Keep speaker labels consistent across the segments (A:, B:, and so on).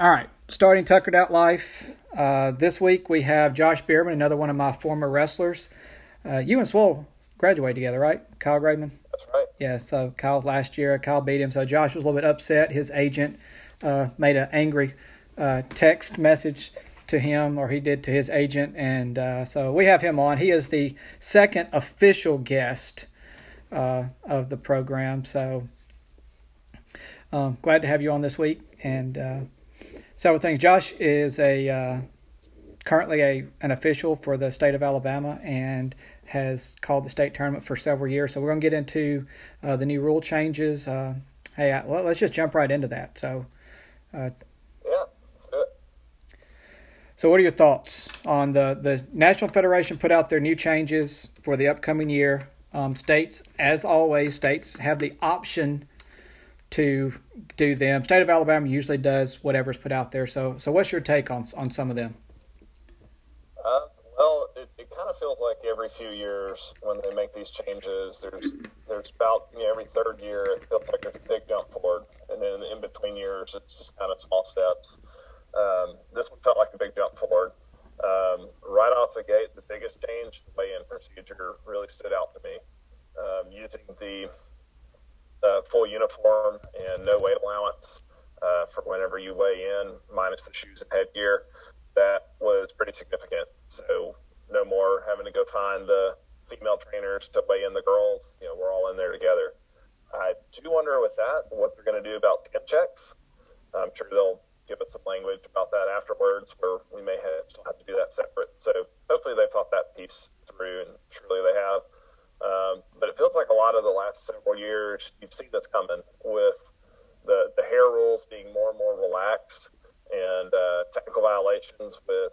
A: All right, starting Tuckered Out Life. Uh, this week we have Josh Bierman, another one of my former wrestlers. Uh, you and Swole graduated together, right? Kyle Graydman?
B: That's right.
A: Yeah, so Kyle last year, Kyle beat him. So Josh was a little bit upset. His agent uh, made an angry uh, text message to him, or he did to his agent. And uh, so we have him on. He is the second official guest uh, of the program. So um, glad to have you on this week. And uh, several things. Josh is a uh, currently a an official for the state of Alabama and has called the state tournament for several years. So we're going to get into uh, the new rule changes. Uh, hey, I, well, let's just jump right into that. So,
B: uh, yeah, let's do it.
A: So, what are your thoughts on the the National Federation put out their new changes for the upcoming year? Um, states, as always, states have the option to do them. State of Alabama usually does whatever's put out there. So, so what's your take on on some of them?
B: Uh, well, it, it kind of feels like every few years when they make these changes, there's there's about you know, every third year it feels like a big jump forward, and then in between years it's just kind of small steps. Um, this one felt like a big jump forward. Um, right off the gate, the biggest change, the weigh-in procedure, really stood out to me. Um, using the uh, full uniform and no weight allowance uh, for whenever you weigh in, minus the shoes and headgear. That was pretty significant. So no more having to go find the female trainers to weigh in the girls. You know, we're all in there together. I do wonder with that what they're going to do about temp checks. I'm sure they'll give us some language about that afterwards, where we may have, still have to do that separate. So hopefully they thought that piece through, and surely they have. Um, but it feels like a lot of the last several years, you've seen this coming with the, the hair rules being more and more relaxed and uh, technical violations with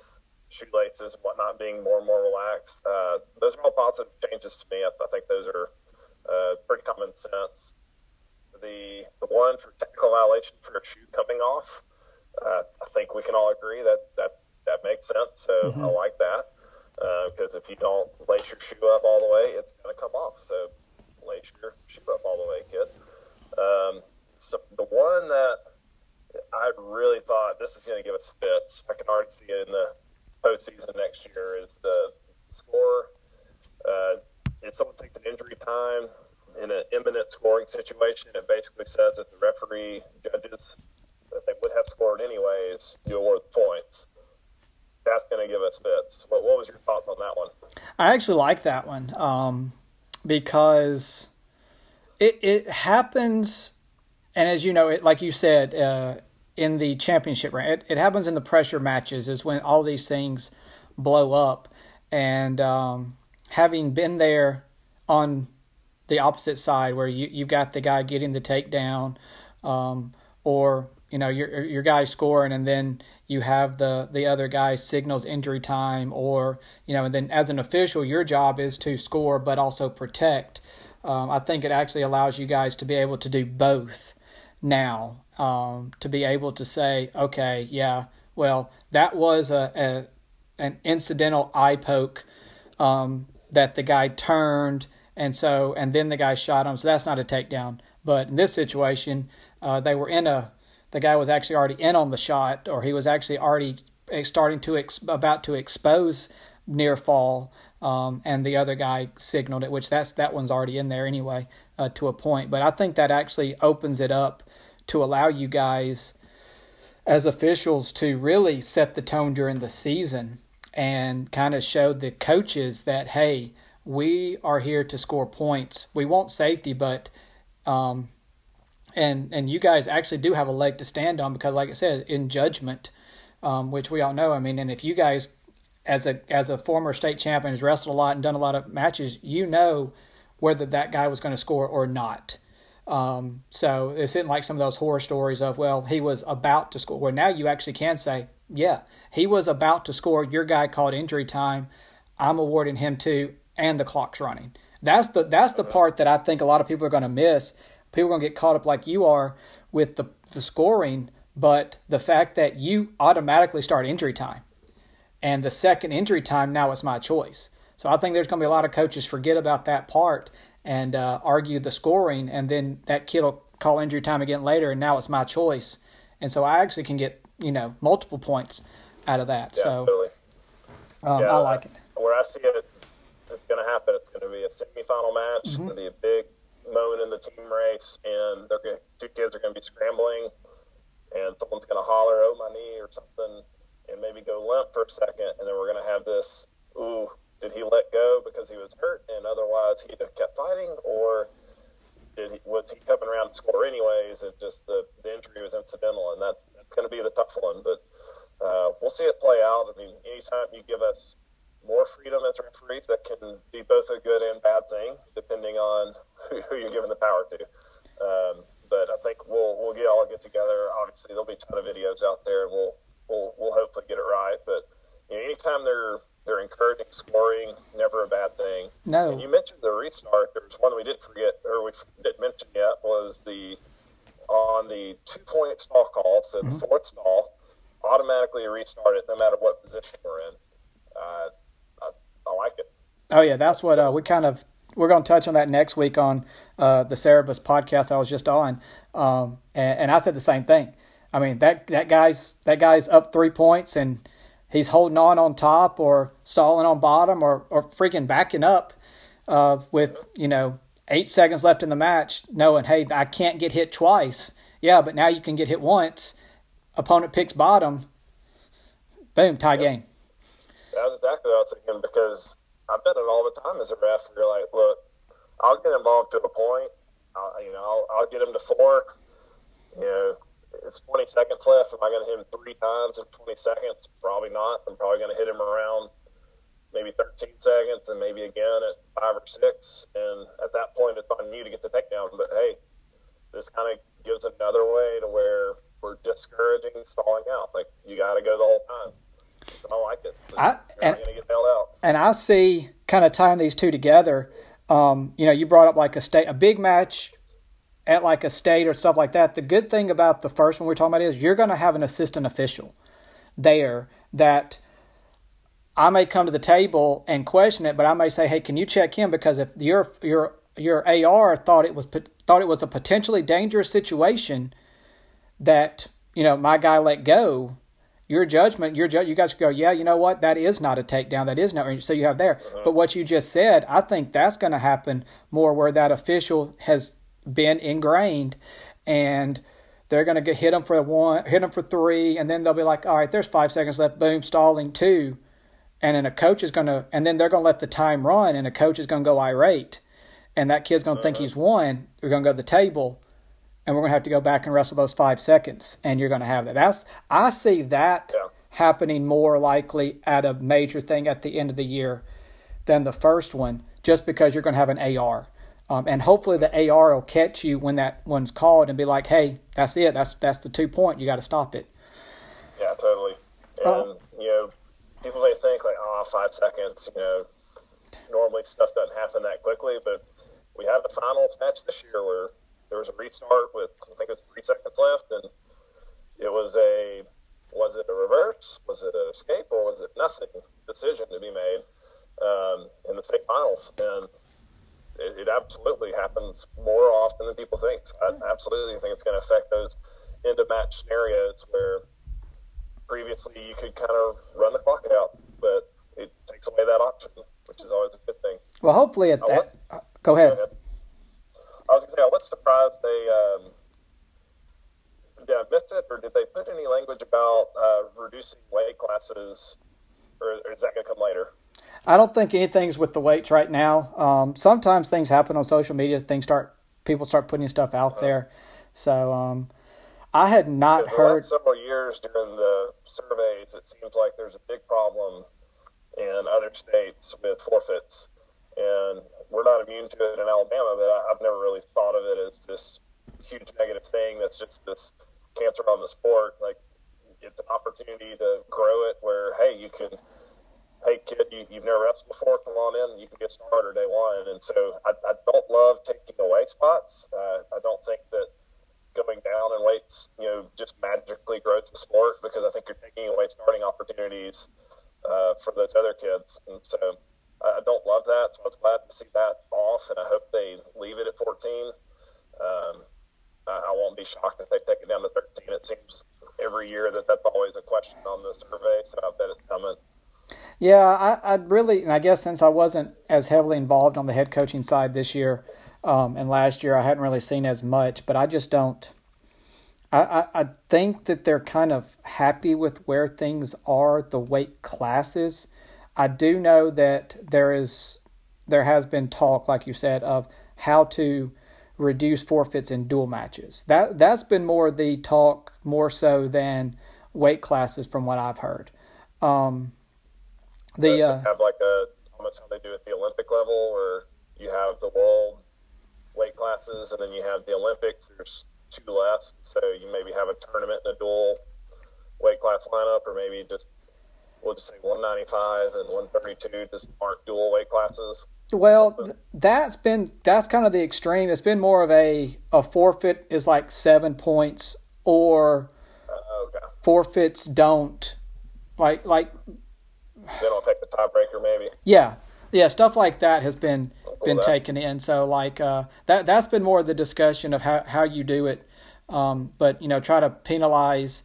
B: shoelaces and whatnot being more and more relaxed. Uh, those are all positive changes to me. I, I think those are uh, pretty common sense. The the one for technical violation for a shoe coming off, uh, I think we can all agree that that, that makes sense. So mm-hmm. I like that because uh, if you don't lace your shoe up all the way, it's going to come off. So lace your shoe up all the way, kid. Um, so the one that I really thought this is going to give us fits. I can already see it in the postseason next year. Is the score? Uh, if someone takes an injury time in an imminent scoring situation, it basically says that the referee judges that they would have scored anyways you award points that's going to give us fits. But what was your thoughts on that one?
A: I actually like that one um, because it it happens, and as you know, it like you said uh, in the championship round, it, it happens in the pressure matches is when all these things blow up, and um, having been there on the opposite side where you you've got the guy getting the takedown, um, or you know your your guy scoring and then you have the the other guy signals injury time or you know and then as an official your job is to score but also protect. Um, i think it actually allows you guys to be able to do both now um, to be able to say okay yeah well that was a, a an incidental eye poke um, that the guy turned and so and then the guy shot him. So that's not a takedown. But in this situation uh, they were in a the guy was actually already in on the shot, or he was actually already eh, starting to ex- about to expose near fall, um, and the other guy signaled it, which that's that one's already in there anyway uh, to a point. But I think that actually opens it up to allow you guys as officials to really set the tone during the season and kind of show the coaches that hey, we are here to score points. We want safety, but um, and and you guys actually do have a leg to stand on because, like I said, in judgment, um, which we all know. I mean, and if you guys, as a as a former state champion, has wrestled a lot and done a lot of matches, you know whether that guy was going to score or not. Um, so it isn't like some of those horror stories of well, he was about to score. Where now you actually can say, yeah, he was about to score. Your guy called injury time. I'm awarding him two, and the clock's running. That's the that's the part that I think a lot of people are going to miss people are going to get caught up like you are with the, the scoring, but the fact that you automatically start injury time. And the second injury time, now it's my choice. So I think there's going to be a lot of coaches forget about that part and uh, argue the scoring, and then that kid will call injury time again later, and now it's my choice. And so I actually can get you know multiple points out of that.
B: Yeah,
A: so
B: totally.
A: um,
B: Yeah,
A: I like it.
B: Where I see it, it's going to happen. It's going to be a semifinal match. It's going to be a big moment in the team race, and going two kids are going to be scrambling, and someone's going to holler, "Oh, my knee" or something, and maybe go limp for a second, and then we're going to have this, "Ooh, did he let go because he was hurt, and otherwise he'd have kept fighting, or did he, was he coming around to score anyways, and just the, the injury was incidental?" And that's that's going to be the tough one, but uh, we'll see it play out. I mean, anytime you give us more freedom as referees, that can be both a good and bad thing, depending on who, you're giving the power to. Um, but I think we'll we'll get all get together. Obviously, there'll be a ton of videos out there, and we'll we'll we'll hopefully get it right. But you know, anytime they're they're encouraging scoring, never a bad thing.
A: No.
B: And you mentioned the restart. There was one we didn't forget, or we didn't mention yet, was the on the two point stall call. So the fourth stall, automatically restart it no matter what position we're in. Uh, I, I like it.
A: Oh yeah, that's what uh, we kind of we're going to touch on that next week on uh, the Cerebus podcast I was just on, um, and, and I said the same thing. I mean that that guy's that guy's up three points and he's holding on on top or stalling on bottom or or freaking backing up uh, with you know eight seconds left in the match, knowing hey I can't get hit twice. Yeah, but now you can get hit once. Opponent picks bottom. Boom, tie game.
B: That's exactly what I was thinking because I've done it all the time as a ref. You're like, look, I'll get involved to a point. I'll, you know, I'll, I'll get him to four. You know, it's 20 seconds left. Am I going to hit him three times in 20 seconds? Probably not. I'm probably going to hit him around maybe 13 seconds and maybe again at five or six. And at that point, it's on you to get the takedown. But hey, this kind of gives another way to where we're discouraging stalling out. Like, you got to go the whole time. I like it. So
A: I- and-
B: not going to get bailed out.
A: and I see kind of tying these two together. Um, you know, you brought up like a state, a big match at like a state or stuff like that. The good thing about the first one we're talking about is you're going to have an assistant official there that I may come to the table and question it, but I may say, "Hey, can you check him?" Because if your your your AR thought it was thought it was a potentially dangerous situation that you know my guy let go, your judgment, your ju- you guys go, yeah, you know what, that is not a takedown, that is not. So you have there, uh-huh. but what you just said, I think that's going to happen more where that official has been ingrained, and they're going to get hit them for one, hit them for three, and then they'll be like, all right, there's five seconds left, boom, stalling two, and then a coach is going to, and then they're going to let the time run, and a coach is going to go irate, and that kid's going to think uh-huh. he's won. They're going to go to the table and we're going to have to go back and wrestle those five seconds, and you're going to have that. That's I see that
B: Yeah.
A: happening more likely at a major thing at the end of the year than the first one, just because you're going to have an AR, um, and hopefully the AR will catch you when that one's called and be like, "Hey, that's it. That's that's the two point. You got to stop it."
B: Yeah, totally. And
A: Oh.
B: you know, people may think like, oh, five seconds. You know, normally stuff doesn't happen that quickly, but we had the finals match this year where there was a restart with I think it was three seconds left, and it was a was it a reverse? Was it an escape or was it nothing? Decision to be made um, in the state finals, and it, it absolutely happens more often than people think. I absolutely think it's going to affect those end of match scenarios where previously you could kind of run the clock out, but it takes away that option, which is always a good thing.
A: Well, hopefully at that. Go ahead.
B: Go ahead. I was going to say, I was surprised they um, did I miss it, or did they put any language about uh, reducing weight classes, or, or is that going to come later?
A: I don't think anything's with the weights right now. Um, sometimes things happen on social media. Things start people start putting stuff out there. So um, I had not heard.
B: several years during the surveys, it seems like there's a big problem in other states with forfeits, and we're not immune to it in Alabama. But I, I've never really thought of it as this huge negative thing. That's just this cancer on the sport. Like it's an opportunity to grow it, where hey, you can. Hey kid, you, you've never wrestled before. Come on in. You can get started day one. And so I, I don't love taking away spots. Uh, I don't think that going down in weights, you know, just magically grows the sport because I think you're taking away starting opportunities uh, for those other kids. And so I I don't love that. So I was glad to see that off, and I hope they leave it at 14. Um, I, I won't be shocked if they take it down to 13. It seems every year that that's always a question on the survey. So I bet it's coming.
A: Yeah, I, I'd really, and I guess since I wasn't as heavily involved on the head coaching side this year, um, and last year I hadn't really seen as much, but I just don't. I, I, I think that they're kind of happy with where things are, the weight classes. I do know that there is, there has been talk, like you said, of how to reduce forfeits in dual matches. That that's been more the talk, more so than weight classes, from what I've heard. Um,
B: the uh, have like a almost how they do at the Olympic level, where you have the world weight classes, and then you have the Olympics. There's two less, so you maybe have a tournament and a dual weight class lineup, or maybe just we'll just say 195 and 132 just aren't dual weight classes.
A: Well, that's been that's kind of the extreme. It's been more of a a forfeit is like seven points, or
B: uh, okay.
A: forfeits don't like like
B: they don't take the tiebreaker, maybe.
A: Yeah, yeah, stuff like that has been been that. taken in. So like uh, that that's been more of the discussion of how how you do it. Um, but you know, try to penalize.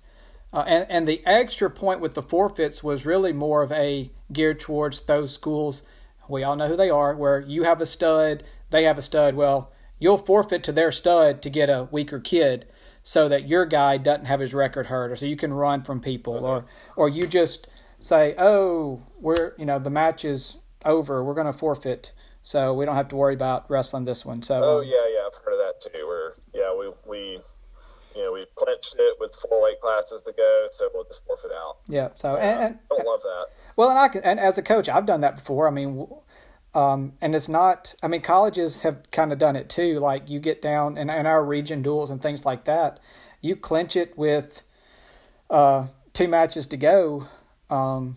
A: Uh, and, and the extra point with the forfeits was really more of a geared towards those schools. We all know who they are, where you have a stud, they have a stud. Well, you'll forfeit to their stud to get a weaker kid so that your guy doesn't have his record hurt or so you can run from people or or you just say, "Oh, we're you know the match is over. We're going to forfeit, so we don't have to worry about wrestling this one." So.
B: Oh yeah, yeah, I've heard of that too. Where yeah, we we you know we clinched it with four weight classes to go, so we'll just forfeit out.
A: Yeah. So and, and
B: I don't love that.
A: Well, and I can, and as a coach, I've done that before. I mean. Um, and it's not, I mean, colleges have kind of done it too. Like you get down in, in our region duels and things like that, you clinch it with uh, two matches to go um,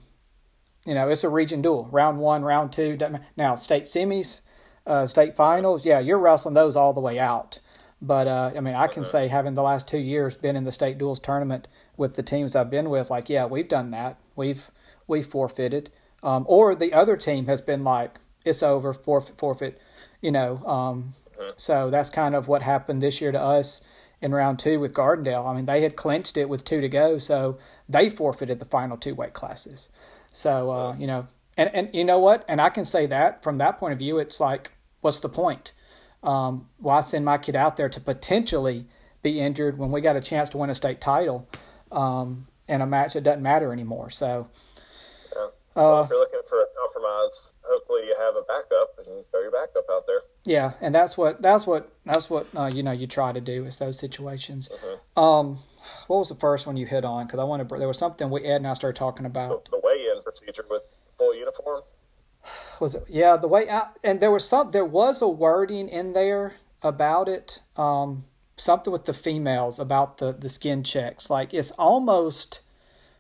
A: you know, it's a region duel, round one, round two. Now, state semis, uh, state finals, yeah, you're wrestling those all the way out. But uh, I mean, I can say having the last two years been in the state duels tournament with the teams I've been with, like, yeah, we've done that. We've we forfeited, um, or the other team has been like, it's over, forfeit, forfeit. You know, um, so that's kind of what happened this year to us in round two with Gardendale. I mean, they had clinched it with two to go, so they forfeited the final two weight classes. So uh, you know, and and you know what? And I can say that from that point of view, it's like, what's the point? Um, why send my kid out there to potentially be injured when we got a chance to win a state title um, in a match that doesn't matter anymore? So.
B: Yeah. Well, uh, if you're looking for a compromise, hopefully you have a backup and throw your backup out there.
A: Yeah, and that's what that's what that's what uh, you know you try to do is those situations.
B: Mm-hmm.
A: Um, what was the first one you hit on? Because I want to. There was something we Ed and I started talking about.
B: The, weigh-in procedure with full uniform.
A: Was it? Yeah, the way out, and there was some. There was a wording in there about it. Um, something with the females about the the skin checks. Like it's almost,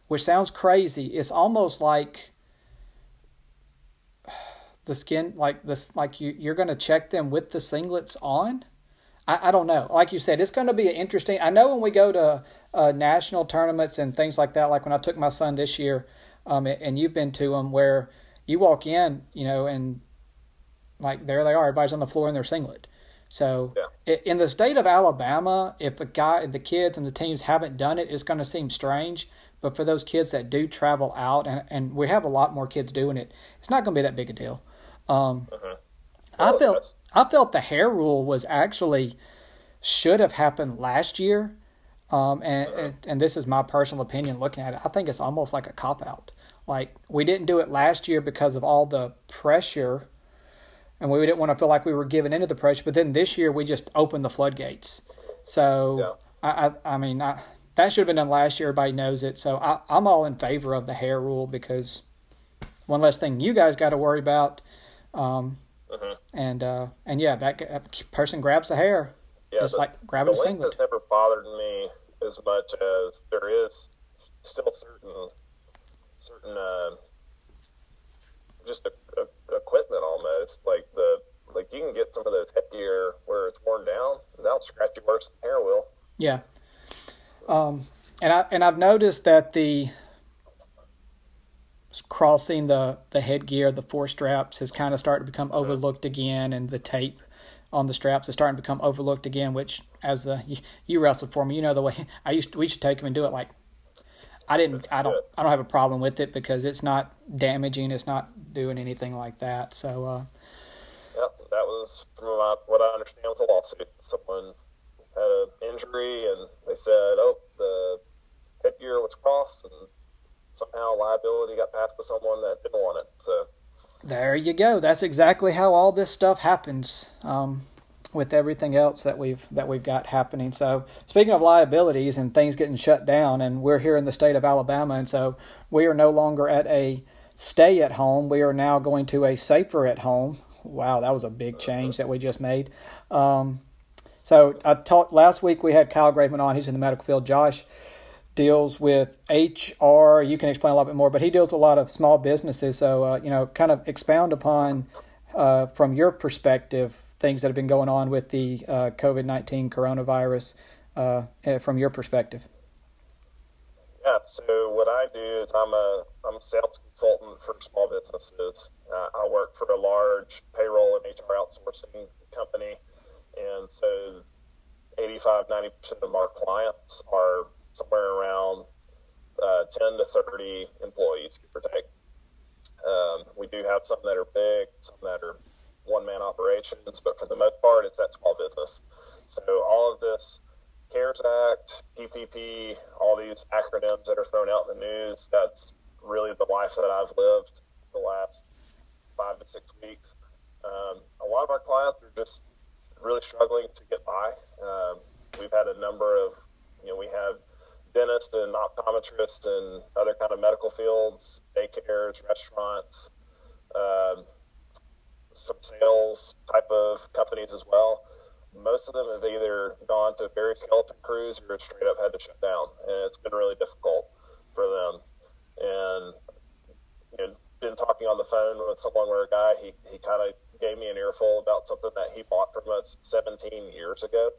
A: which sounds crazy. It's almost like the skin, like this, like you you're going to check them with the singlets on. I, I don't know. Like you said, it's going to be an interesting. I know when we go to uh, national tournaments and things like that, like when I took my son this year, um, and you've been to them where you walk in, you know, and like there they are, everybody's on the floor in their singlet. So
B: yeah.
A: in the state of Alabama, if a guy, the kids and the teams haven't done it, it's going to seem strange. But for those kids that do travel out, and, and we have a lot more kids doing it, it's not going to be that big a deal. Um,
B: uh-huh.
A: I felt I felt the hair rule was actually should have happened last year, um, and, and, and this is my personal opinion looking at it. I think it's almost like a cop out. Like we didn't do it last year because of all the pressure, and we didn't want to feel like we were giving into the pressure. But then this year we just opened the floodgates. So
B: yeah.
A: I, I, I mean I, that should have been done last year. Everybody knows it. So I, I'm all in favor of the hair rule because one less thing you guys got to worry about. Um,
B: uh-huh.
A: And uh, and yeah, that, that person grabs the hair,
B: yeah,
A: just the, like grabbing
B: the
A: a singlet.
B: has never bothered me as much as there is still certain certain uh, just a, a, equipment almost like the like you can get some of those headgear where it's worn down that'll scratch you worse than hair will.
A: Yeah. Um, and I and I've noticed that the crossing the the headgear, the four straps, has kind of started to become overlooked again, and the tape on the straps is starting to become overlooked again. Which, as the you, you wrestled for me, you know the way I used to, we should take them and do it like I didn't. I don't. I don't have a problem with it because it's not damaging. It's not doing anything like that. So. Uh,
B: yep, that was from what I understand was a lawsuit. Someone had an injury and they said, "Oh, the headgear was crossed," and somehow liability got passed to someone that didn't want it. So.
A: There you go. That's exactly how all this stuff happens. Um, with everything else that we've that we've got happening. So speaking of liabilities and things getting shut down, and we're here in the state of Alabama, and so we are no longer at a stay at home. We are now going to a safer at home. Wow, that was a big change that we just made. Um, so I talked last week. We had Kyle Graveman on. He's in the medical field. Josh deals with HR. You can explain a lot bit more, but he deals with a lot of small businesses. So uh, you know, kind of expound upon uh, from your perspective things that have been going on with the uh, COVID 19 coronavirus uh, eh, from your perspective?
B: Yeah, so what I do is I'm a I'm a sales consultant for small businesses. Uh, I work for a large payroll and HR outsourcing company, and so 85 90 percent of our clients are somewhere around uh, 10 to 30 employees, give or take. Um, we do have some that are big, some that are one man operations, but for the most part, it's that small business. So all of this CARES Act, PPP, all these acronyms that are thrown out in the news, that's really the life that I've lived the last five to six weeks. Um, a lot of our clients are just really struggling to get by. Um, we've had a number of, you know, we have dentists and optometrists and other kind of medical fields, daycares, restaurants, um, some sales type of companies as well. Most of them have either gone to very skeleton crews or straight up had to shut down, and it's been really difficult for them. And you know, been talking on the phone with someone where a guy he he kind of gave me an earful about something that he bought from us 17 years ago,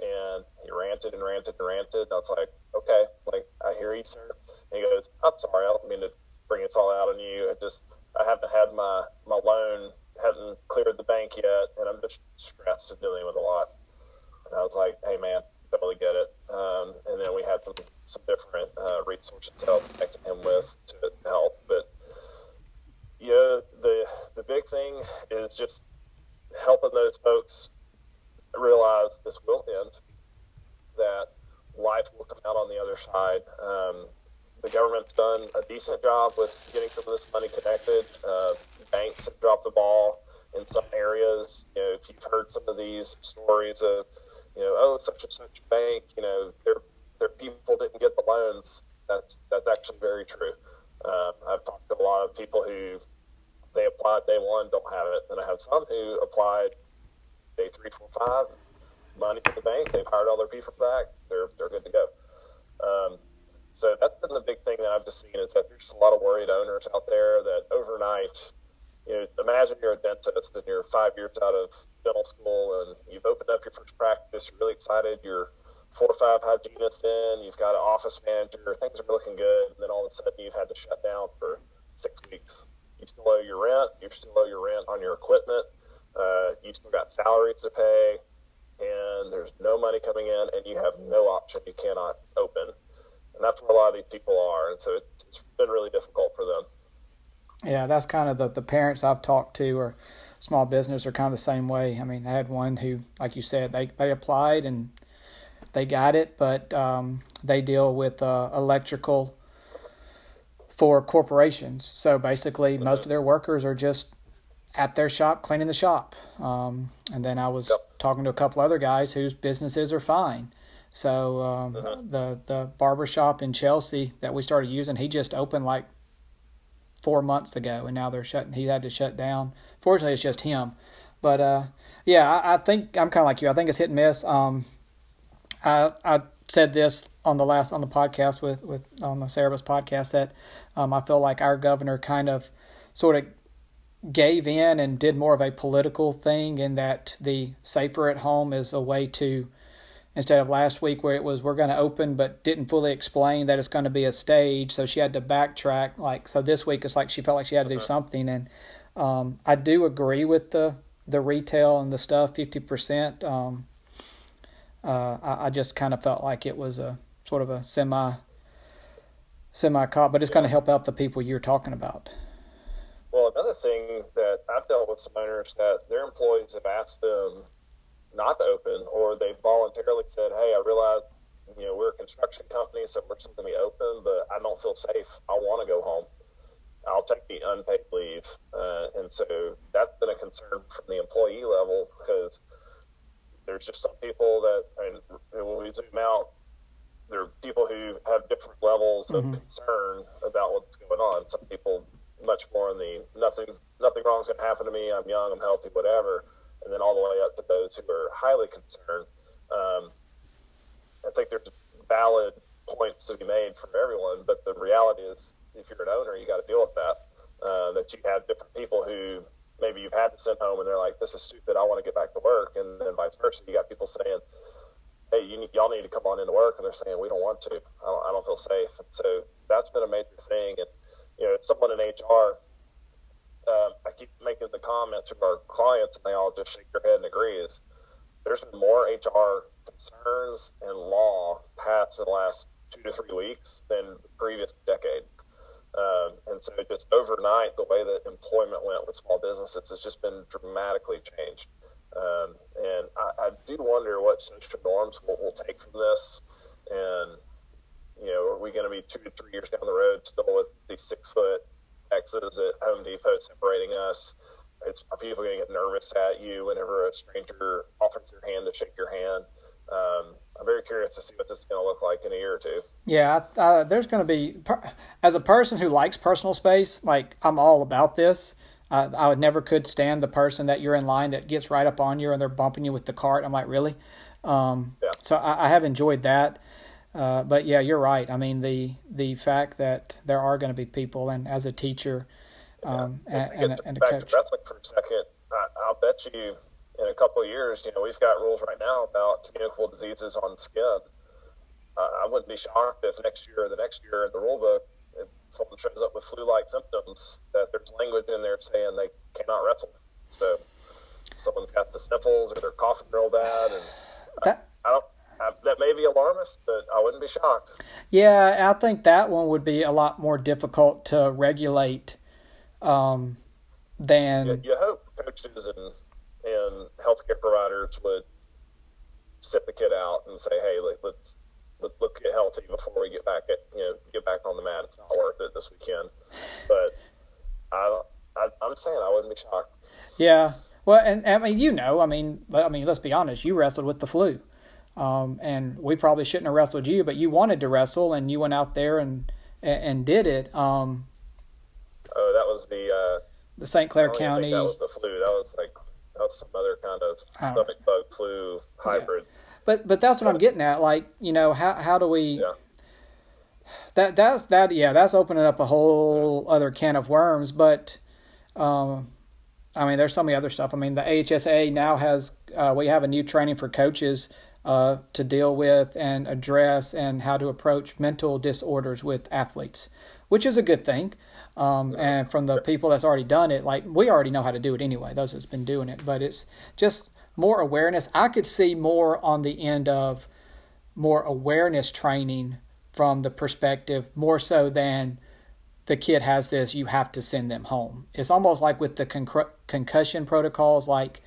B: and he ranted and ranted and ranted. And I was like, okay, like I hear you, sir. And he goes, I'm sorry, I don't mean to bring this all out on you. I just I haven't had my my loan hadn't cleared the bank yet, and I'm just stressed and dealing with a lot. And I was like, hey man, totally get it. Um, and then we had some some different uh, resources to help connecting him with to help. But yeah, the the big thing is just helping those folks realize this will end, that life will come out on the other side. Um, the government's done a decent job with getting some of this money connected. Uh, banks have dropped the ball in some areas. You know, if you've heard some of these stories of, you know, oh, such and such bank, you know, their their people didn't get the loans. That's that's actually very true. Uh, I've talked to a lot of people who they applied day one, don't have it, and I have some who applied day three, four, five, money to the bank. They've hired all their people back. They're they're good to go. Um, so that's been the big thing that I've just seen is that there's a lot of worried owners out there that overnight you know, imagine you're a dentist and you're five years out of dental school and you've opened up your first practice, you're really excited, you're four or five hygienists in, you've got an office manager, things are looking good, and then all of a sudden you've had to shut down for six weeks. You still owe your rent, you still owe your rent on your equipment, uh, you still got salaries to pay, and there's no money coming in, and you have no option, you cannot open. And that's where a lot of these people are, and so it's been really difficult for them.
A: Yeah, that's kind of the, the parents I've talked to or small business are kind of the same way. I mean, I had one who, like you said, they, they applied and they got it, but um, they deal with uh, electrical for corporations. So basically, most of their workers are just at their shop cleaning the shop. Um, and then I was yep. talking to a couple other guys whose businesses are fine. So um, uh-huh. the the barber shop in Chelsea that we started using, he just opened like four months ago, and now they're shutting. He had to shut down. Fortunately, it's just him. But uh, yeah, I, I, think I'm kind of like you. I think it's hit and miss. Um, I I said this on the last on the podcast with with on the Cerebus podcast that um, I feel like our governor kind of sort of gave in and did more of a political thing in that the safer at home is a way to instead of last week where it was we're going to open but didn't fully explain that it's going to be a stage. So she had to backtrack like so this week it's like she felt like she had to do something. And um, i do agree with the the retail and the stuff 50% um, uh, I, I, just kind of felt like it was a sort of a semi semi cop, but it's going to help out the people you're talking about.
B: Well, another thing that I've dealt with some owners that their employees have asked them not to open, or they voluntarily said, "Hey, I realize you know we're a construction company, so we're going to be open, but I don't feel safe. I want to go home. I'll take the unpaid leave." Uh, and so that's been a concern from the employee level because there's just some people that, I mean, when we zoom out, there are people who have different levels of mm-hmm. concern about what's going on. Some people much more in the nothing nothing wrong's going to happen to me. I'm young, I'm healthy, whatever and then all the way up to those who are highly concerned. Um, I think there's valid points to be made from everyone, but the reality is, if you're an owner, you got to deal with that. Uh, that you have different people who maybe you've had to send home, and they're like, "This is stupid. I want to get back to work," and then vice versa. You got people saying, "Hey, you need, y'all need to come on into work," and they're saying, "We don't want to. I don't, I don't feel safe." And so that's been a major thing. And you know, someone in HR uh, I keep making the comment to our clients, and they all just shake their head and agree. Is there's been more HR concerns and law passed in the last two to three weeks than the previous decade. Um, and so just overnight, the way that employment went with small businesses has just been dramatically changed. Um, and I, I, do wonder what social norms we'll, we'll take from this. And, you know, are we going to be two to three years down the road still with these six foot X's at Home Depot separating us. It's are people going to get nervous at you whenever a stranger offers their hand to shake your hand. Um, I'm very curious to see what this is going to look like in a year or two.
A: Yeah, uh, there's going to be as a person who likes personal space, like I'm all about this. Uh, I would never could stand the person that you're in line that gets right up on you and they're bumping you with the cart. I'm like, really? Um, yeah. So I, I have enjoyed that. Uh, but yeah, you're right. I mean, the the fact that there are going to be people, and as a teacher, um, yeah. and, and, and, a coach.
B: To wrestling for a second, I, will bet you in a couple of years, you know, we've got rules right now about communicable diseases on skin. Uh, I wouldn't be shocked if next year or the next year in the rule book, if someone shows up with flu-like symptoms, that there's language in there saying they cannot wrestle. So, someone's got the sniffles or they're coughing real bad, and that, I, I don't that may be alarmist, but I wouldn't be shocked.
A: Yeah, I think that one would be a lot more difficult to regulate um, than.
B: You, you hope coaches and and healthcare providers would sit the kid out and say, "Hey, let, let's let, us get healthy before we get back at you know get back on the mat. It's not worth it this weekend." But I, I I'm saying I wouldn't be shocked.
A: Yeah. Well, and I mean, you know, I mean, I mean, let's be honest. You wrestled with the flu. Um, and we probably shouldn't have wrestled you, but you wanted to wrestle, and you went out there and and, did it. Um,
B: oh, that was the uh,
A: the St. Clair County.
B: that was the flu. That was like that was some other kind of stomach bug flu hybrid. Yeah.
A: But but that's what I'm getting at. Like you know how how do we? Yeah. That that's that yeah that's opening up a whole other can of worms. But um, I mean, there's so many other stuff. I mean, the AHSA now has uh, we have a new training for coaches uh, to deal with and address and how to approach mental disorders with athletes, which is a good thing. Um, and from the people that's already done it, like we already know how to do it anyway, those that's been doing it, but it's just more awareness. I could see more on the end of more awareness training from the perspective more so than the kid has this, you have to send them home. It's almost like with the con- concussion protocols, like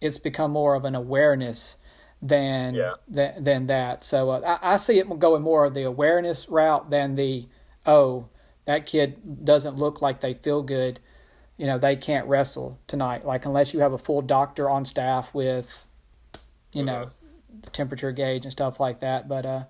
A: it's become more of an awareness than yeah. than, than that. So uh, I, I see it going more of the awareness route than the oh that kid doesn't look like they feel good. You know they can't wrestle tonight. Like unless you have a full doctor on staff with, you mm-hmm. know, the temperature gauge and stuff like that. But uh,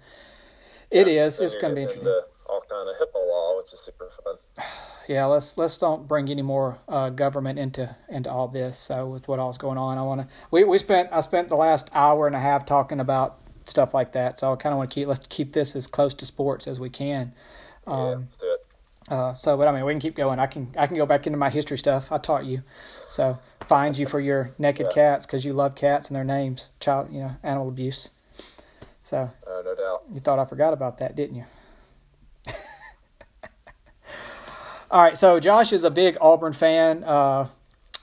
A: it yeah, is. It's going to be interesting.
B: all kind of HIPAA law, which is super fun.
A: yeah, let's let's don't bring any more uh, government into into all this. So with what all's going on, I want to. We we spent I spent the last hour and a half talking about stuff like that. So I kind of want to keep let's keep this as close to sports as we can.
B: Um, yeah, let's do it.
A: Uh, so, but I mean, we can keep going. I can I can go back into my history stuff. I taught you, so find you for your naked yeah. cats because you love cats and their names, child, you know, animal abuse. So,
B: uh, no doubt.
A: You thought I forgot about that, didn't you? All right, so Josh is a big Auburn fan, uh,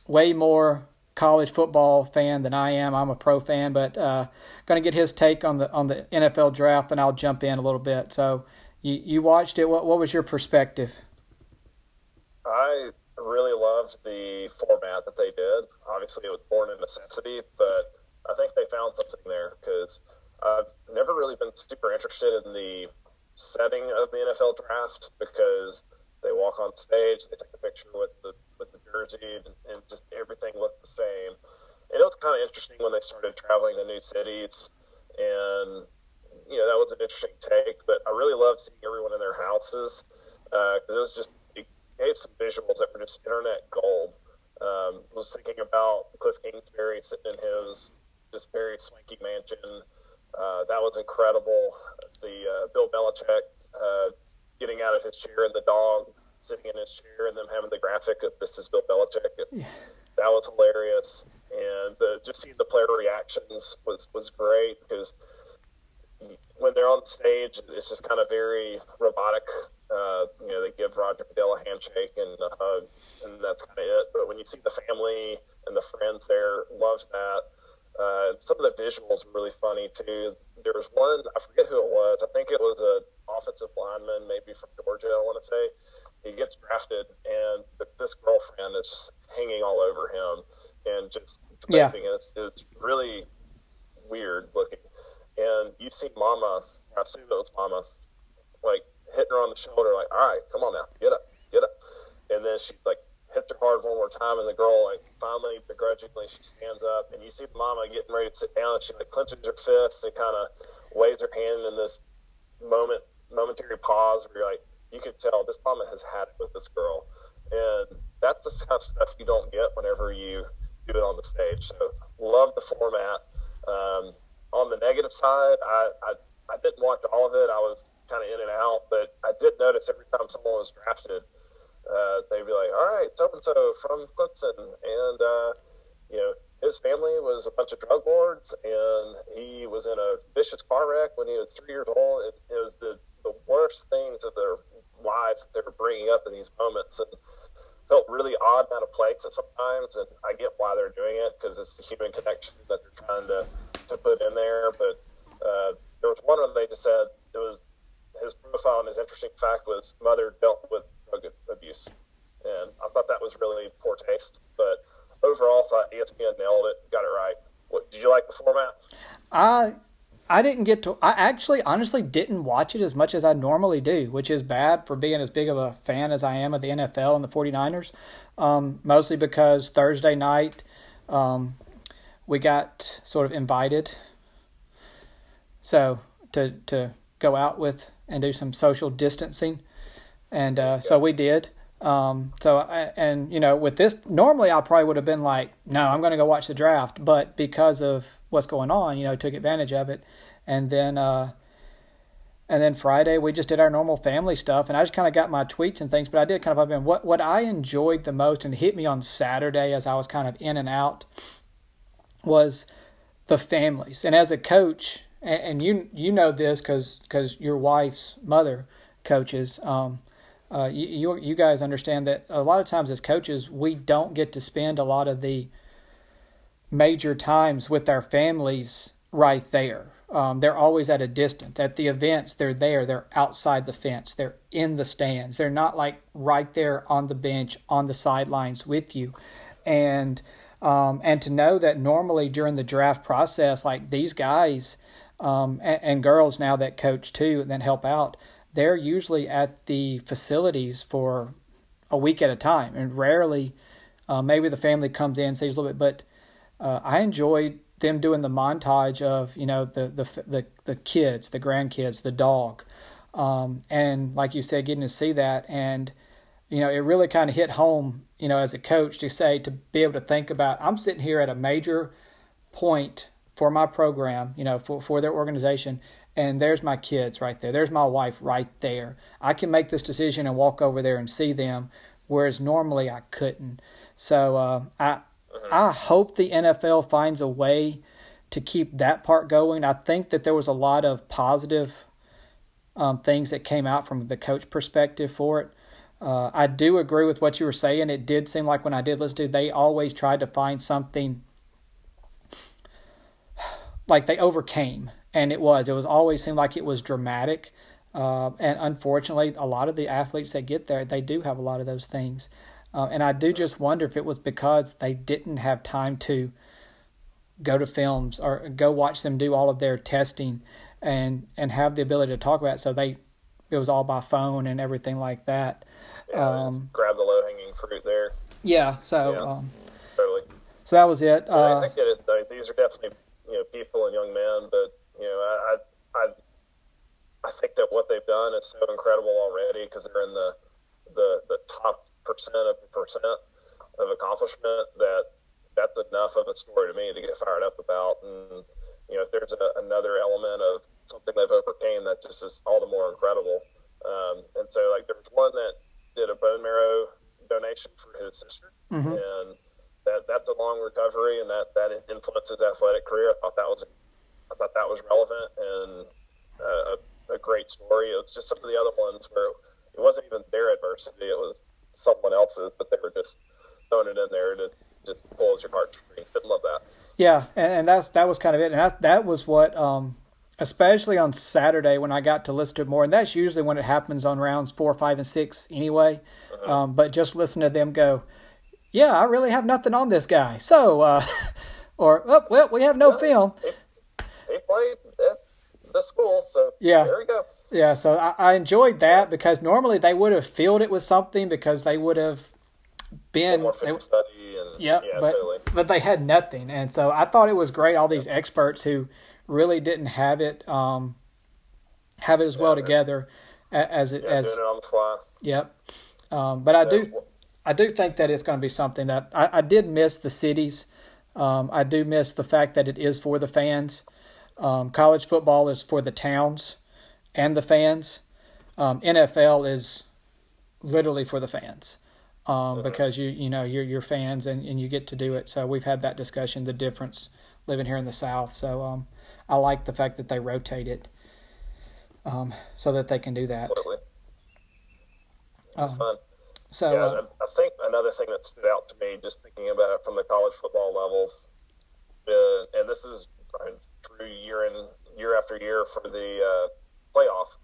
A: way more college football fan than I am. I'm a pro fan, but uh, going to get his take on the on the NFL draft, and I'll jump in a little bit. So, you you watched it. What what was your perspective?
B: I really loved the format that they did. Obviously, it was born in necessity, but I think they found something there because I've never really been super interested in the setting of the NFL draft because they walk on stage, they take a picture with the with the jersey, and, and just everything looked the same. And it was kind of interesting when they started traveling to new cities, and you know that was an interesting take. But I really loved seeing everyone in their houses because uh, it was just it gave some visuals that were just internet gold. Um, was thinking about Kliff Kingsbury sitting in his just very swanky mansion. Uh, that was incredible. The uh, Bill Belichick uh, getting out of his chair and the dog sitting in his chair and them having the graphic of this is Bill Belichick. Yeah. That was hilarious. And the, just seeing the player reactions was, was great because when they're on stage, it's just kind of very robotic. Uh, you know, they give Roger Goodell a handshake and a hug, and that's kind of it. But when you see the family and the friends there, loves that. Uh, some of the visuals were really funny too. There was one, I forget who it was. I think it was a offensive lineman, maybe from Georgia. I want to say he gets drafted, and this girlfriend is just hanging all over him and just
A: yeah.
B: It's, it's really weird looking. And you see Mama, I assume it was Mama, like hitting her on the shoulder, like, "All right, come on now, get up, get up." And then she like hits her hard one more time, and the girl like finally begrudgingly she stands up, and you see Mama getting ready to sit down, and she like clenches her fists and kind of waves her hand in this moment, momentary pause where you're like, you could tell this mama has had it with this girl, and that's the kind of stuff you don't get whenever you do it on the stage. So love the format. Um, on the negative side, I, I I didn't watch all of it. I was kind of in and out, but I did notice every time someone was drafted, uh, they'd be like, "All right, so and so from Clemson," and uh, you know his family was a bunch of drug lords, and he was in a vicious car wreck when he was three years old. It, it was the the worst things of their lives that they're bringing up in these moments, and felt really odd out of place at sometimes. And I get why they're doing it because it's the human connection that they're trying to to put in there. But uh, there was one of them they just said it was his profile and his interesting fact was mother dealt with drug abuse, and I thought that was really poor taste. But overall, thought ESPN nailed it, got it right. What, did you like the format?
A: I I didn't get to. I actually, honestly, didn't watch it as much as I normally do, which is bad for being as big of a fan as I am of the NFL and the 49ers. Um, mostly because Thursday night, um, we got sort of invited, so to to go out with and do some social distancing, and uh, so we did. Um, so I, and you know, with this, normally I probably would have been like, no, I'm going to go watch the draft, but because of what's going on, you know, took advantage of it, and then uh, and then Friday we just did our normal family stuff, and I just kind of got my tweets and things, but I did kind of been what what I enjoyed the most and hit me on Saturday as I was kind of in and out was the families, and as a coach, and, and you you know this because because your wife's mother coaches. Um, uh, you, you guys understand that a lot of times as coaches we don't get to spend a lot of the major times with our families right there. Um, they're always at a distance. At the events, they're there. They're outside the fence. They're in the stands. They're not like right there on the bench, on the sidelines with you. And um, and to know that normally during the draft process, like these guys um, and, and girls now that coach too and then help out, they're usually at the facilities for a week at a time, and rarely, uh, maybe the family comes in stays a little bit. But uh, I enjoyed them doing the montage of you know the the the, the kids, the grandkids, the dog, um, and like you said, getting to see that, and you know it really kind of hit home, you know, as a coach to say to be able to think about I'm sitting here at a major point for my program, you know, for for their organization, and there's my kids right there. There's my wife right there. I can make this decision and walk over there and see them, whereas normally I couldn't. So uh, I uh-huh. I hope the NFL finds a way to keep that part going. I think that there was a lot of positive um, things that came out from the coach perspective for it. Uh, I do agree with what you were saying. It did seem like when I did listen to, they always tried to find something like they overcame and it was. It was always seemed like it was dramatic. Uh, and unfortunately, a lot of the athletes that get there, they do have a lot of those things. Uh, and I do just wonder if it was because they didn't have time to go to films or go watch them do all of their testing and and have the ability to talk about it. So they it was all by phone and everything like that.
B: Yeah, um, grab the low hanging fruit there.
A: Yeah. So yeah, um,
B: totally.
A: So that was it.
B: Uh, I, get it. Like, these are definitely you know people and young men, but you know I I I think that what they've done is so incredible already because they're in the the the top percent of percent of accomplishment that that's enough of a story to me to get fired up about. And you know, if there's a, another element of something they've overcame, that just is all the more incredible. Um, and so, like, there was one that did a bone marrow donation for his sister, mm-hmm. and that that's a long recovery, and that that influenced his athletic career. I thought that was I thought that was relevant and uh, a, a great story. It was just some of the other ones where it wasn't even their adversity; it was someone else's, but they were just throwing it in there to just pull pulls your heartstrings. Didn't love that.
A: Yeah, and, and that's that was kind of it, and that that was what, um, especially on Saturday when I got to listen to it more, and that's usually when it happens on rounds four, five, and six anyway. Uh-huh. Um, but just listen to them go, yeah, I really have nothing on this guy, so uh, or oh, well, we have no well, film.
B: He, he, played at the school, so
A: yeah,
B: there we go.
A: Yeah, so I, I enjoyed that because normally they would have filled it with something because they would have been
B: they, study and
A: yeah, but totally. but they had nothing, and so I thought it was great. All these experts who really didn't have it um, have it as yeah, well together as it as
B: doing it on the fly.
A: Yep, um, but I do I do think that it's going to be something that I, I did miss the cities. Um, I do miss the fact that it is for the fans. Um, college football is for the towns and the fans. Um, NFL is literally for the fans um, mm-hmm. because you you know you're you're fans and, and you get to do it. So we've had that discussion, the difference living here in the South. So um, I like the fact that they rotate it um, so that they can do that.
B: Absolutely. That's
A: um,
B: fun.
A: So
B: yeah,
A: uh,
B: I think another thing that stood out to me, just thinking about it from the college football level, uh, and this is true year in year after year for the uh, playoff,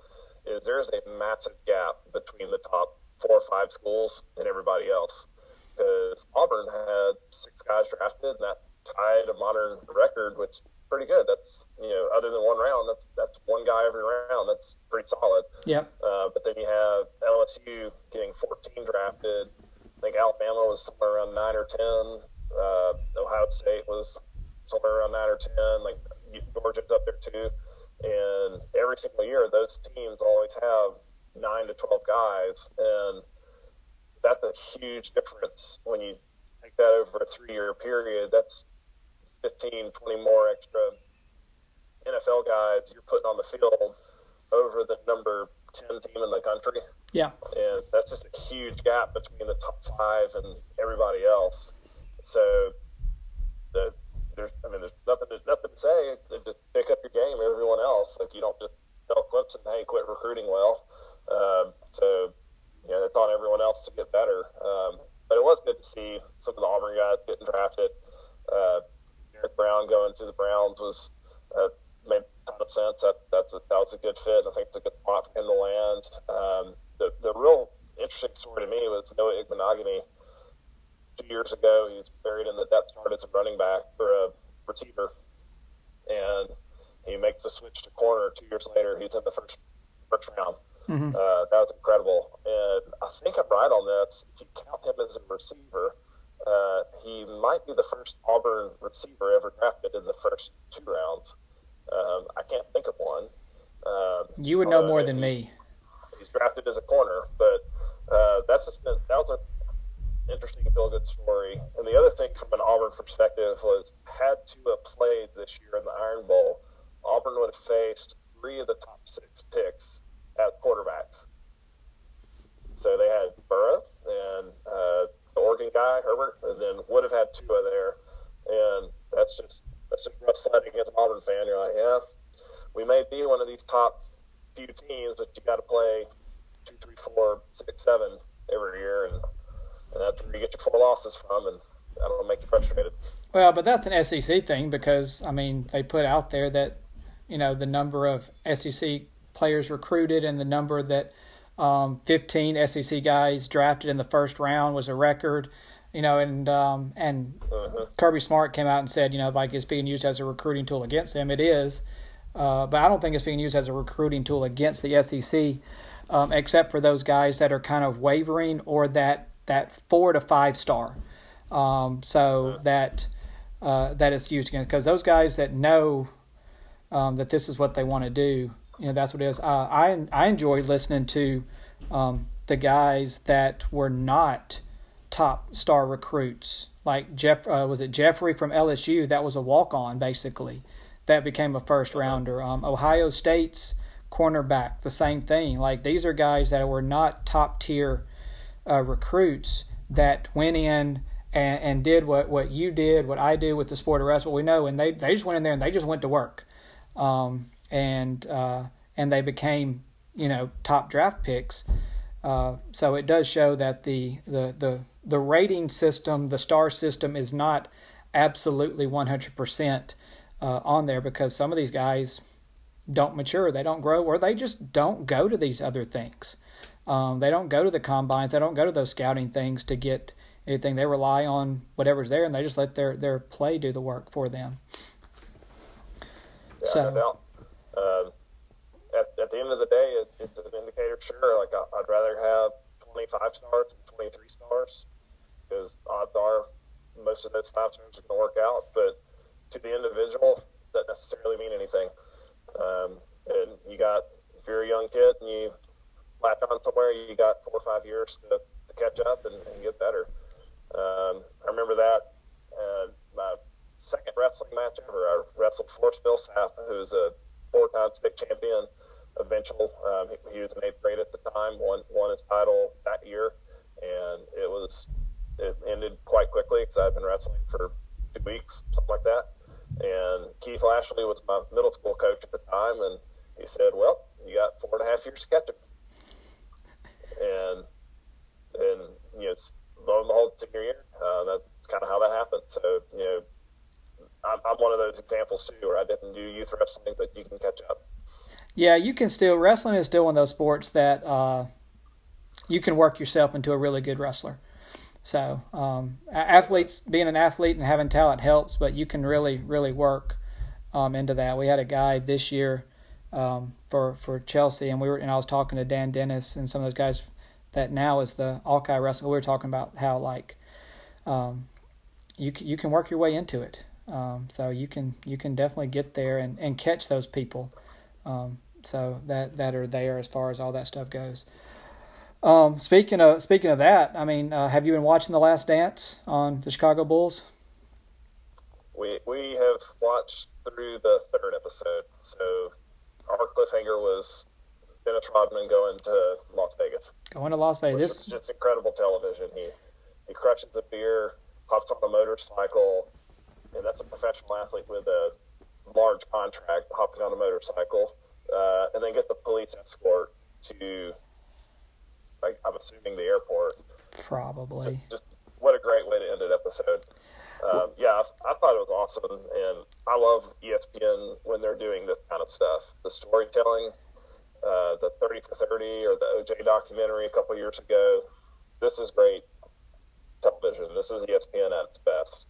B: is there is a massive gap between the top four or five schools and everybody else. Because Auburn had six guys drafted, and that tied a modern record, which is pretty good. That's you know, other than one round, that's that's one guy every round. That's pretty solid.
A: Yeah.
B: Uh, but then you have LSU getting 14 drafted. I think Alabama was somewhere around nine or ten. Uh, Ohio State was somewhere around nine or ten. Like Georgia's up there too. And every single year, those teams always have nine to 12 guys. And that's a huge difference when you take that over a three year period. That's 15, 20 more extra NFL guys you're putting on the field over the number 10 team in the country.
A: Yeah.
B: And that's just a huge gap between the top five and everybody else. So, the, there's, I mean, there's nothing, to, nothing to say. Just pick up your game, everyone else. Like, you don't just tell Clemson, hey, quit recruiting well. Um, so, you know, it's on everyone else to get better. Um, but it was good to see some of the Auburn guys getting drafted. Uh, Derrick Brown going to the Browns was uh, made a ton of sense. That that's a, that was a good fit. I think it's a good spot for him to land. Um, the the real interesting story to me was Noah Igbinoghene. Two years ago, he was buried in the depth chart as a running back or a receiver, and he makes the switch to corner. Two years later, he's in the first first round. Mm-hmm. Uh, that was incredible. And I think I'm right on this. If you count him as a receiver, uh, he might be the first Auburn receiver ever drafted in the first two rounds. Um, I can't think of one. Um,
A: you would know more than me.
B: He's drafted as a corner, but uh, that's just been that was an interesting feel good story. And the other thing from an Auburn perspective was had have played this year in the Iron Bowl, Auburn would have faced three of the top six picks at quarterbacks. So they had Burrow and uh, the Oregon guy Herbert, and then would have had Tua there, and that's just that's just rough sledding as an Auburn fan. You're like, yeah, we may be one of these top few teams, but you got to play two, three, four, six, seven every year, and and that's where you get your four losses from, and that'll make you frustrated.
A: Well, but that's an SEC thing because I mean they put out there that you know the number of SEC players recruited and the number that um, 15 SEC guys drafted in the first round was a record. You know, and um, and uh-huh. Kirby Smart came out and said, you know, like it's being used as a recruiting tool against them. It is, uh, but I don't think it's being used as a recruiting tool against the SEC, um, except for those guys that are kind of wavering or that that four to five star. Um, so that uh, that it's used against because those guys that know um, that this is what they want to do, you know, that's what it is. Uh, I I enjoy listening to um, the guys that were not top star recruits, like Jeff uh, was it Jeffrey from LSU that was a walk on basically, that became a first rounder. Um, Ohio State's cornerback, the same thing. Like these are guys that were not top tier uh, recruits that went in and, and did what, what you did, what I do with the sport of wrestling. We know, and they they just went in there and they just went to work, um, and uh, and they became you know top draft picks. Uh, so it does show that the, the the the rating system, the star system, is not absolutely one hundred percent uh, on there because some of these guys don't mature, they don't grow, or they just don't go to these other things. Um, they don't go to the combines, they don't go to those scouting things to get anything. They rely on whatever's there, and they just let their their play do the work for them.
B: Yeah, so, no um, at, at the end of the day, it, it's an indicator. Sure, like I, would rather have 25 stars than 23 stars because odds are most of those five stars are going to work out. But to the individual, that doesn't necessarily mean anything. Um, and you got if you're a young kid and you latch on somewhere, you got four or five years to, to catch up and, and get better. Um, I remember that uh, my second wrestling match ever. I wrestled Forrest Millsap, who's a four-time state champion, eventual. Um, he, was in eighth grade at the time, won won his title that year, and it was it ended quite quickly because I'd been wrestling for two weeks, something like that. And Keith Lashley was my middle school coach at the time, and he said, "Well, you got four and a half years to catch him." And and you know, lo and behold, senior year, uh, that's kind of how that happened. So you know, I'm, I'm one of those examples too, where I didn't do youth wrestling, but you can catch up.
A: Yeah, you can still wrestling is still one of those sports that uh, you can work yourself into a really good wrestler. So um, athletes being an athlete and having talent helps, but you can really really work um, into that. We had a guy this year um, for for Chelsea, and we were and I was talking to Dan Dennis and some of those guys that now is the Alki wrestling. We were talking about how like um, you you can work your way into it. Um, so you can you can definitely get there and, and catch those people. Um, so that that are there as far as all that stuff goes. Um, speaking of speaking of that, I mean, uh, have you been watching The Last Dance on the Chicago Bulls?
B: We we have watched through the third episode. So our cliffhanger was Dennis Rodman going to Las Vegas.
A: Going to Las Vegas.
B: It's just incredible television. He he crushes a beer, hops on a motorcycle, and that's a professional athlete with a large contract, hopping on a motorcycle, uh, and then get the police escort to, like, I'm assuming the airport.
A: Probably.
B: Just, just what a great way to end an episode. Um, yeah, I, I, thought it was awesome, and I love ESPN when they're doing this kind of stuff. The storytelling, uh, the 30 for 30 or the OJ documentary a couple years ago. This is great television. This is ESPN at its best.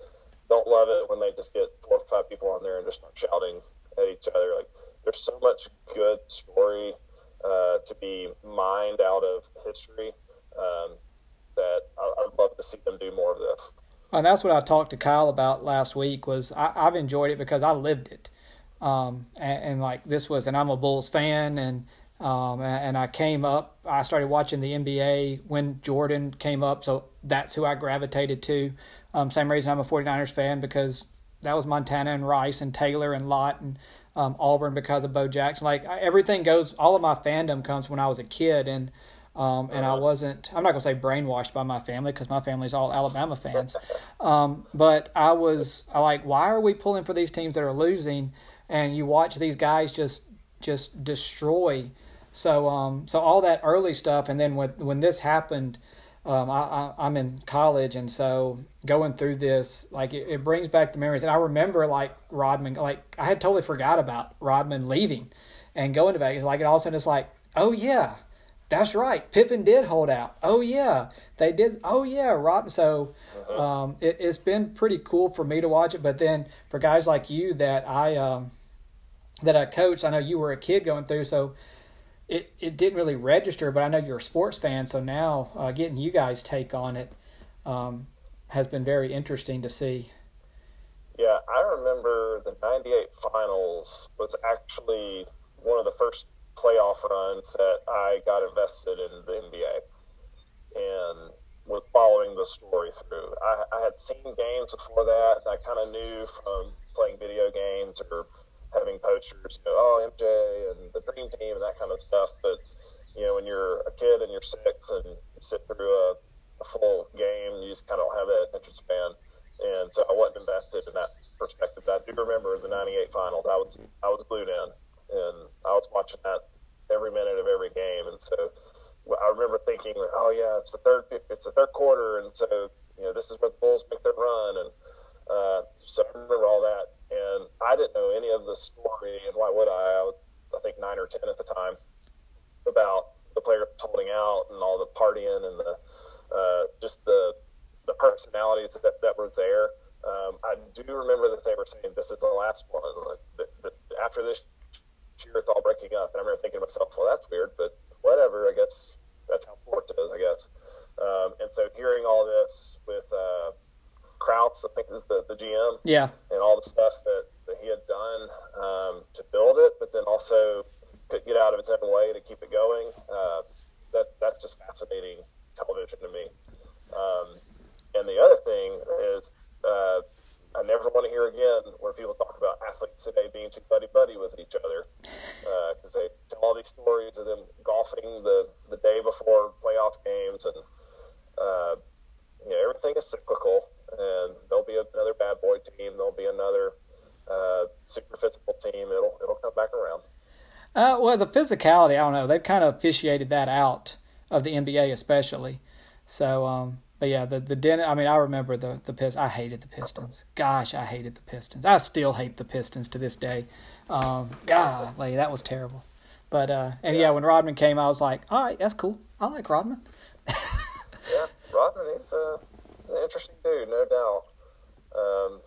B: Don't love it when they just get four or five people on there and just start shouting at each other. Like there's so much good story uh, to be mined out of history um, that I, I'd love to see them do more of this.
A: And that's what I talked to Kyle about last week. Was I, have enjoyed it because I lived it, um, and, and, like this was, and I'm a Bulls fan, and um, and I came up, I started watching the NBA when Jordan came up, so that's who I gravitated to. Um, same reason I'm a 49ers fan because that was Montana and Rice and Taylor and Lott and um, Auburn because of Bo Jackson. Like everything goes, all of my fandom comes when I was a kid, and um, and I wasn't. I'm not gonna say brainwashed by my family because my family's all Alabama fans, um, but I was. I like, why are we pulling for these teams that are losing? And you watch these guys just just destroy so um, so all that early stuff, and then when when this happened, um, I, I am in college, and so going through this, like it, it brings back the memories. And I remember like Rodman, like I had totally forgot about Rodman leaving, and going to Vegas. Like, and all of a sudden it's like, oh yeah, that's right. Pippen did hold out. Oh yeah, they did. Oh yeah, Rod. So uh-huh. um, it, has been pretty cool for me to watch it. But then for guys like you that I um, that I coached, I know you were a kid going through, so it it didn't really register. But I know you're a sports fan, so now uh, getting you guys take on it um, has been very interesting to see.
B: Yeah, I remember the '98 finals was actually one of the first playoff runs that I got invested in the NBA and was following the story through. I, I had seen games before that, and I kind of knew from playing video games or having posters, you know, oh, MJ and the Dream Team and that kind of stuff. But, you know, when you're a kid and you're six and you sit through a, a full game, you just kind of don't have that attention span. And so I wasn't invested in that perspective. But I do remember the 98 finals. I was, I was glued in and I was watching that every minute of every game. And so I remember thinking, oh yeah, it's the third, it's the third quarter, and so you know this is where the Bulls make their run, and uh, so I remember all that, and I didn't know any of the story, and why would I? I, was, I think nine or ten at the time about the players holding out and all the partying and the uh, just the the personalities that, that were there. Um, I do remember that they were saying this is the last one. Like, the, the, after this year, it's all breaking up. And I remember thinking to myself, well, that's weird, but whatever. I guess that's how sports is. I guess. Um, and so hearing all this with uh, Krause, I think is the, the GM,
A: yeah,
B: and all the stuff that, that he had done um, to build it, but then also could get out of its own way to keep it going. Uh, that that's just fascinating television to me. Um, and the other thing is uh, I never want to hear again where people talk about athletes today being too buddy buddy with each other because uh, they tell all these stories of them golfing the, the day before playoff games and uh, you know everything is cyclical and there'll be another bad boy team there'll be another uh, super physical team it'll it'll come back around.
A: Uh, well, the physicality, I don't know. They've kind of officiated that out of the NBA, especially. So, um, but yeah, the the Den. I mean, I remember the the Pistons. I hated the Pistons. Gosh, I hated the Pistons. I still hate the Pistons to this day. Um, golly, that was terrible. But uh, and yeah. yeah, when Rodman came, I was like, all right, that's cool. I like Rodman.
B: yeah, Rodman, he's, uh, an interesting dude, no doubt. Um,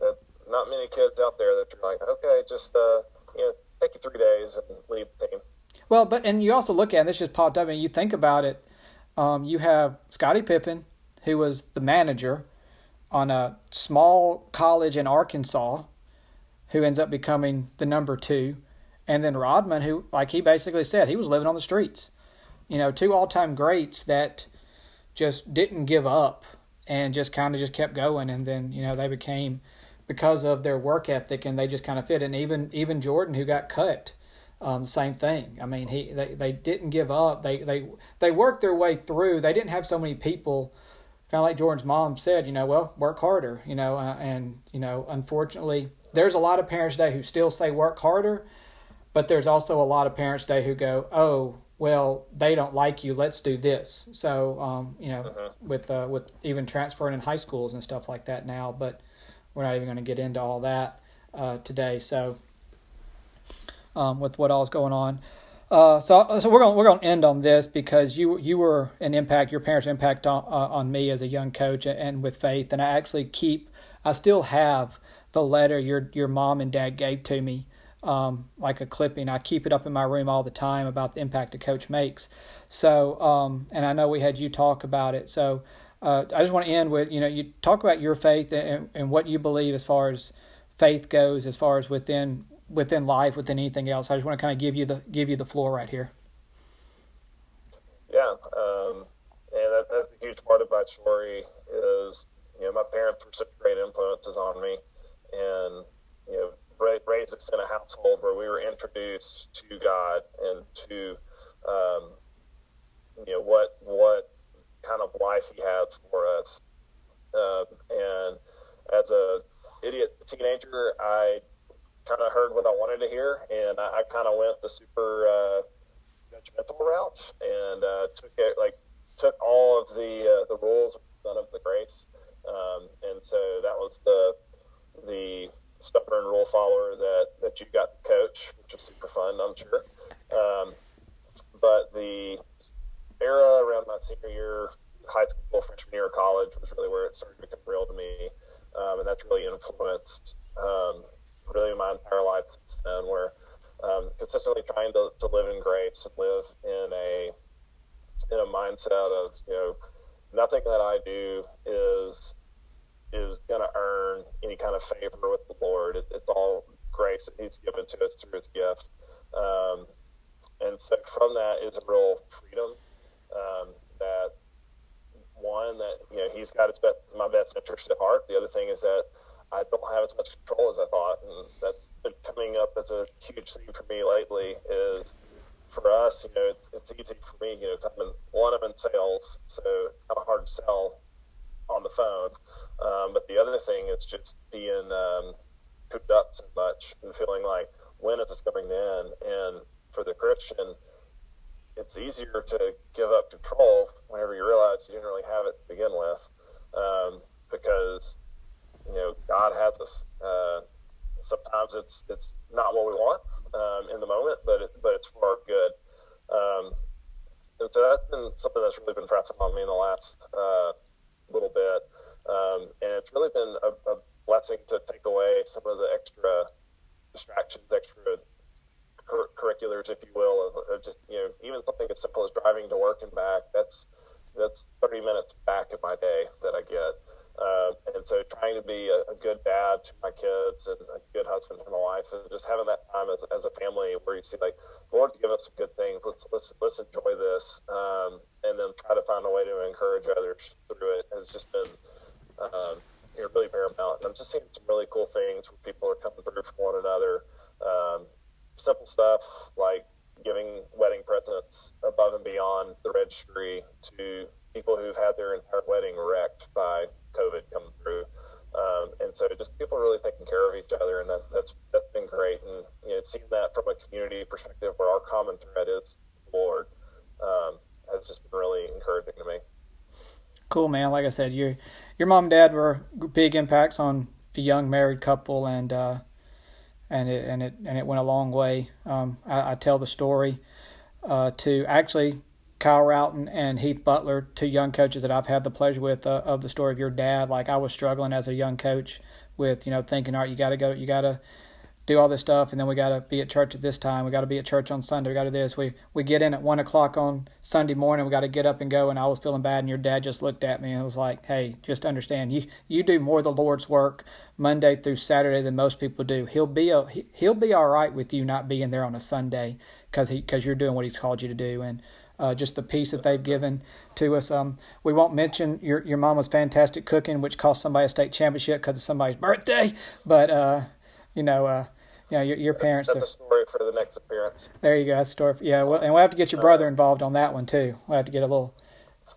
B: that not many kids out there that are like, okay, just uh, you know, take you three days and leave the team.
A: Well, but and you also look at this just popped up, and you think about it um, you have Scottie Pippen, who was the manager on a small college in Arkansas, who ends up becoming the number two, and then Rodman, who, like he basically said, he was living on the streets. You know, two all-time greats that just didn't give up and just kind of just kept going, and then you know they became because of their work ethic, and they just kind of fit. And even even Jordan, who got cut um, same thing. I mean, he they, they didn't give up. They they they worked their way through. They didn't have so many people, kind of like Jordan's mom said. You know, well, work harder. You know, uh, and you know, unfortunately, there's a lot of parents today who still say work harder, but there's also a lot of parents today who go, oh, well, they don't like you. Let's do this. So, um, you know, uh-huh. with uh, with even transferring in high schools and stuff like that now, but we're not even going to get into all that uh, today. So um, with what all is going on. Uh, so, so we're going we're going to end on this because you you were an impact, your parents' impact on uh, on me as a young coach and with faith, and I actually keep, I still have the letter your your mom and dad gave to me, um, like a clipping. I keep it up in my room all the time about the impact a coach makes. So, um, and I know we had you talk about it. So, uh, I just want to end with you know you talk about your faith and, and what you believe as far as faith goes, as far as within within life, within anything else. I just want to kind of give you the give you the floor right here.
B: Yeah, um, and that, that's a huge part of my story is you know my parents were such great influences on me, and you know raised us in a household where we were introduced to God and to um, you know what what kind of life He had for us, um, and as a idiot teenager, I kind of heard what I wanted to hear, and I, I kind of went the super uh, judgmental route and uh, took it like took all of the uh, the rules, none of the grace, um, and so that was the the stubborn rule follower that, that you got to coach, which was super fun, I'm sure. Um, but the era around my senior year, high school, freshman year of college was really where it started to become real to me. Um, and that's really influenced um, really my entire life since then, where um, consistently trying to, to live in grace and live in a in a mindset of you know nothing that I do is is going to earn any kind of favor with the Lord. It, it's all grace that He's given to us through His gift. Um, and so from that is a real freedom um, that one that you know He's got his best, my best interest at heart. The other thing is that I don't have as much control as I thought, and that's been coming up as a huge theme for me lately. Is for us, you know, it's, it's easy for me, you know, I'm in, one, I'm in sales, so it's kind of hard to sell on the phone. Um, but the other thing is just being um, cooped up so much and feeling like, when is this coming to end? And for the Christian, it's easier to give up control whenever you realize you didn't really have it to begin with, um, because you know God has us. Uh, sometimes it's it's not what we want um, in the moment, but it, but it's for our good. Um, and so that's been something that's really been pressing on me in the last uh, little bit, um, and it's really been a, a, blessing to take away some of the extra distractions, extra cur- curriculars, if you will, of, of just you know even something as simple as driving to work and back. That's that's 30 minutes back of my day that I get. Uh, and so trying to be a, a, good dad to my kids and a good husband to my wife and just having that time as, as a family where you see like the Lord's given us some good things. Let's let's let's enjoy this, um, and then try to find a way to encourage others through it has just been um, you know, really paramount. And I'm just seeing some really cool things where people are coming through for one another. Um, simple stuff like giving wedding presents above and beyond the registry to people who've had their entire wedding wrecked by COVID coming through. Um, and so just people really taking care of each other, and that, that's that's been great. And you know, seeing that from a community perspective, where our common thread is Lord, um, has just been really encouraging to me.
A: Cool, man. Like I said, your your mom and dad were big impacts on a young married couple, and uh, and it and it and it went a long way. Um, I, I, tell the story uh, to actually Kyle Routon and Heath Butler, two young coaches that I've had the pleasure with uh, of the story of your dad. Like I was struggling as a young coach with, you know, thinking, all right, you got to go, you got to do all this stuff, and then we got to be at church at this time. We got to be at church on Sunday. We got to do this. We we get in at one o'clock on Sunday morning. We got to get up and go. And I was feeling bad, and your dad just looked at me and was like, "Hey, just understand, you you do more the Lord's work Monday through Saturday than most people do. He'll be a, he'll be all right with you not being there on a Sunday because he because you're doing what he's called you to do." And uh, just the peace that they've given to us. Um, we won't mention your your mama's fantastic cooking, which cost somebody a state championship because of somebody's birthday. But uh, you know, uh, know, your, your parents.
B: That's, a story for the next appearance.
A: There you go. That's a story. For, yeah, well, and we'll have to get your brother involved on that one too. We'll have to get a little.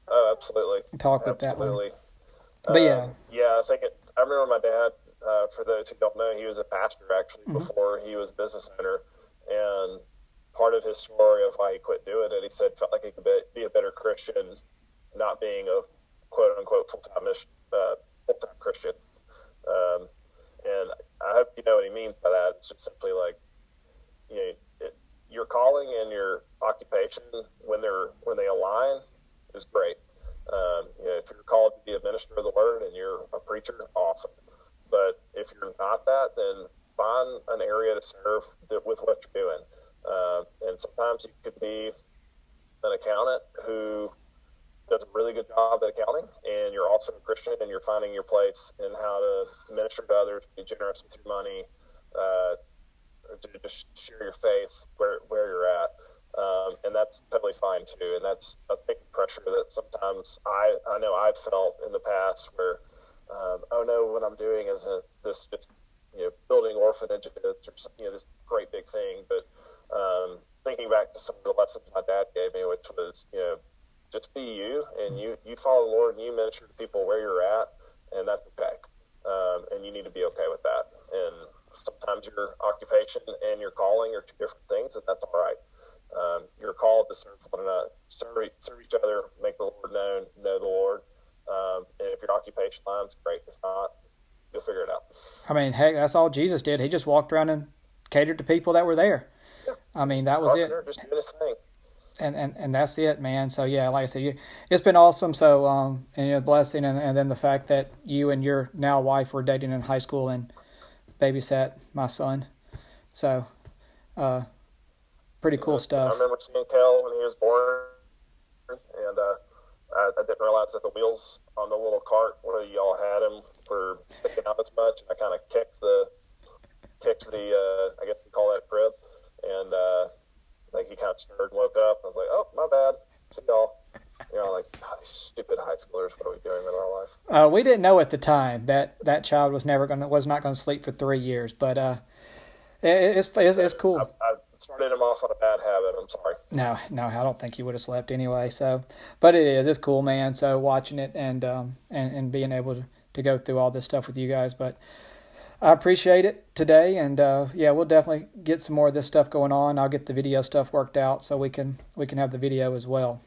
B: Oh, absolutely.
A: Talk with
B: absolutely.
A: that one. But yeah.
B: Um, yeah, I think it. I remember my dad. Uh, for those who don't know, he was a pastor actually mm-hmm. before he was a business owner, and part of his story of why he quit doing it. He said felt like he could be a better Christian, not being a quote unquote full time uh, full time Christian. Um, and I hope you know what he means by that. It's just simply like, you know, it, your calling and your occupation when they're when they align is great. Um, you know, if you're called to be a minister of the word and you're a preacher, awesome. But if you're not that, then find an area to serve with what you're doing. Uh, and sometimes you could be an accountant who does a really good job at accounting, and you're also a Christian, and you're finding your place in how to minister to others, be generous with your money, uh, to just share your faith where where you're at, um, and that's totally fine too. And that's a big pressure that sometimes I I know I've felt in the past where, um, oh no, what I'm doing is a, this just you know building orphanages or you know this great big thing, but um, thinking back to some of the lessons my dad gave me, which was, you know, just be you and you, you follow the Lord and you minister to people where you're at, and that's okay. Um, and you need to be okay with that. And sometimes your occupation and your calling are two different things, and that's all right. Um, you're called to serve one another, serve, serve each other, make the Lord known, know the Lord. Um, and if your occupation lines, great. If not, you'll figure it out.
A: I mean, heck, that's all Jesus did. He just walked around and catered to people that were there.
B: Yeah.
A: I mean, that was it.
B: Just doing his thing.
A: And, and and that's it, man. So yeah, like I said, you, it's been awesome. So um, and a blessing, and, and then the fact that you and your now wife were dating in high school and babysat my son. So, uh, pretty cool stuff.
B: I remember seeing Kel when he was born, and uh, I, I, didn't realize that the wheels on the little cart where y'all had him were sticking out as much. I kind of kicked the kicked the uh, I guess we call that crib, and uh, like he kind of stirred and woke up. I was like, oh my bad, see y'all. You know, like oh, these stupid high schoolers. What are we doing in our life?
A: Uh, we didn't know at the time that that child was never gonna was not gonna sleep for three years, but uh, it, it's, it's it's cool. I,
B: I, started him off on a bad habit. I'm sorry.
A: No, no, I don't think he would have slept anyway. So, but it is, it's cool, man. So watching it and um and and being able to, to go through all this stuff with you guys, but I appreciate it today, and uh, yeah, we'll definitely get some more of this stuff going on. I'll get the video stuff worked out so we can we can have the video as well.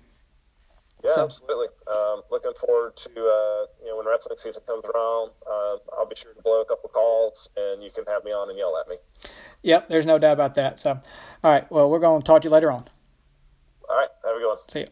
B: Yeah, so. absolutely. Um, looking forward to uh, you know when wrestling season comes around. Uh, I'll be sure to blow a couple calls, and you can have me on and yell at me.
A: Yep, there's no doubt about that. So, all right, well, we're going to talk to you later on.
B: All right, have a good one.
A: See you.